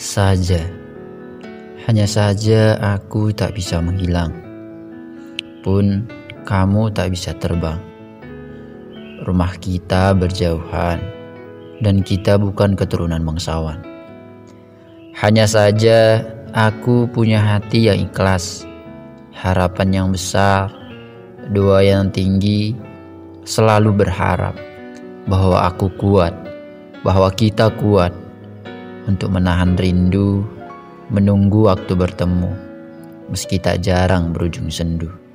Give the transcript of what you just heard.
Saja, hanya saja aku tak bisa menghilang. Pun kamu tak bisa terbang. Rumah kita berjauhan, dan kita bukan keturunan bangsawan. Hanya saja aku punya hati yang ikhlas, harapan yang besar, doa yang tinggi, selalu berharap bahwa aku kuat, bahwa kita kuat untuk menahan rindu, menunggu waktu bertemu, meski tak jarang berujung sendu.